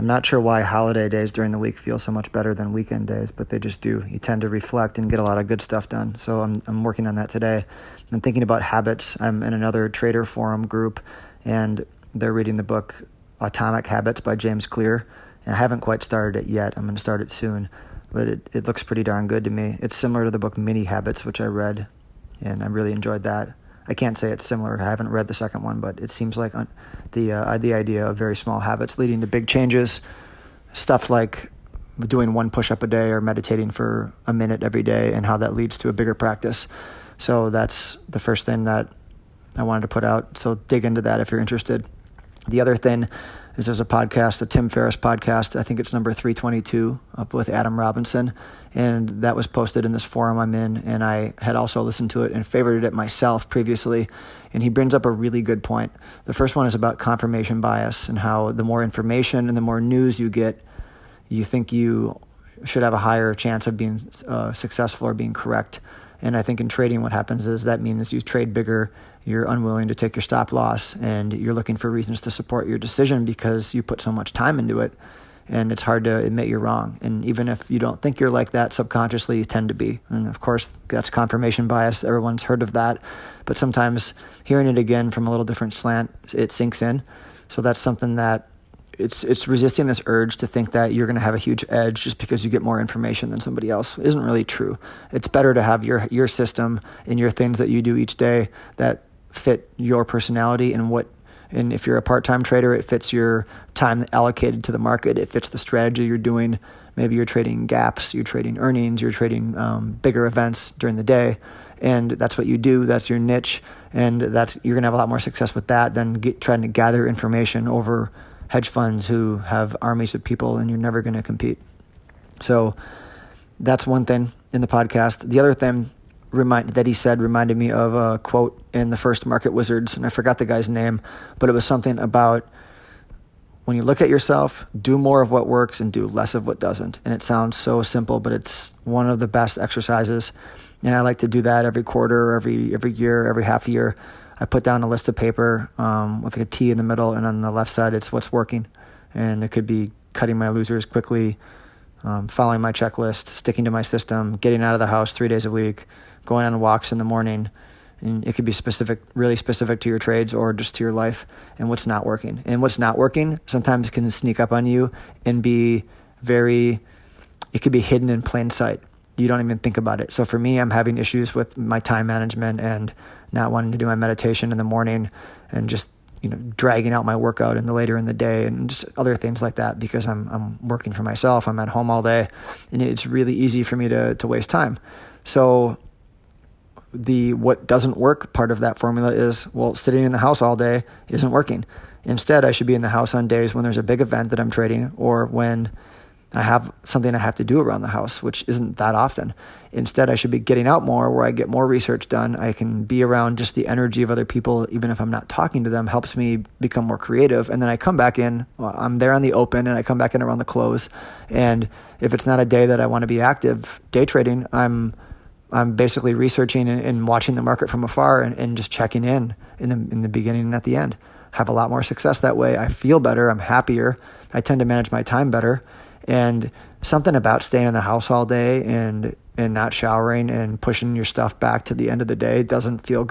I'm not sure why holiday days during the week feel so much better than weekend days, but they just do. You tend to reflect and get a lot of good stuff done. So I'm, I'm working on that today. I'm thinking about habits. I'm in another trader forum group, and they're reading the book Atomic Habits by James Clear. And I haven't quite started it yet. I'm going to start it soon, but it, it looks pretty darn good to me. It's similar to the book Mini Habits, which I read, and I really enjoyed that. I can't say it's similar. I haven't read the second one, but it seems like the uh, the idea of very small habits leading to big changes, stuff like doing one push up a day or meditating for a minute every day, and how that leads to a bigger practice. So that's the first thing that I wanted to put out. So dig into that if you're interested. The other thing is there's a podcast, the Tim Ferriss podcast. I think it's number 322 up with Adam Robinson. And that was posted in this forum I'm in. And I had also listened to it and favorited it myself previously. And he brings up a really good point. The first one is about confirmation bias and how the more information and the more news you get, you think you should have a higher chance of being uh, successful or being correct. And I think in trading, what happens is that means you trade bigger you're unwilling to take your stop loss and you're looking for reasons to support your decision because you put so much time into it and it's hard to admit you're wrong. And even if you don't think you're like that subconsciously you tend to be. And of course that's confirmation bias. Everyone's heard of that. But sometimes hearing it again from a little different slant it sinks in. So that's something that it's it's resisting this urge to think that you're going to have a huge edge just because you get more information than somebody else it isn't really true. It's better to have your your system and your things that you do each day that fit your personality and what and if you're a part-time trader it fits your time allocated to the market. It fits the strategy you're doing. Maybe you're trading gaps you're trading earnings you're trading um, bigger events during the day and that's what you do. That's your niche and that's you're going to have a lot more success with that than get, trying to gather information over hedge funds who have armies of people and you're never going to compete so that's one thing in the podcast the other thing remind that he said reminded me of a quote in the first Market Wizards, and I forgot the guy's name, but it was something about when you look at yourself, do more of what works and do less of what doesn't. And it sounds so simple, but it's one of the best exercises. And I like to do that every quarter, every every year, every half year. I put down a list of paper um, with like a T in the middle, and on the left side, it's what's working. And it could be cutting my losers quickly, um, following my checklist, sticking to my system, getting out of the house three days a week, going on walks in the morning. And it could be specific, really specific to your trades or just to your life and what's not working. And what's not working sometimes can sneak up on you and be very, it could be hidden in plain sight. You don't even think about it. So for me, I'm having issues with my time management and not wanting to do my meditation in the morning and just you know dragging out my workout in the later in the day and just other things like that because I'm I'm working for myself. I'm at home all day, and it's really easy for me to to waste time. So the what doesn't work part of that formula is well sitting in the house all day isn't working. Instead, I should be in the house on days when there's a big event that I'm trading or when I have something I have to do around the house, which isn't that often. Instead, I should be getting out more where I get more research done. I can be around just the energy of other people, even if I'm not talking to them, helps me become more creative. And then I come back in, well, I'm there on the open, and I come back in around the close. And if it's not a day that I want to be active day trading, I'm I'm basically researching and, and watching the market from afar and, and just checking in in the in the beginning and at the end. Have a lot more success that way. I feel better. I'm happier. I tend to manage my time better and something about staying in the house all day and and not showering and pushing your stuff back to the end of the day doesn't feel good.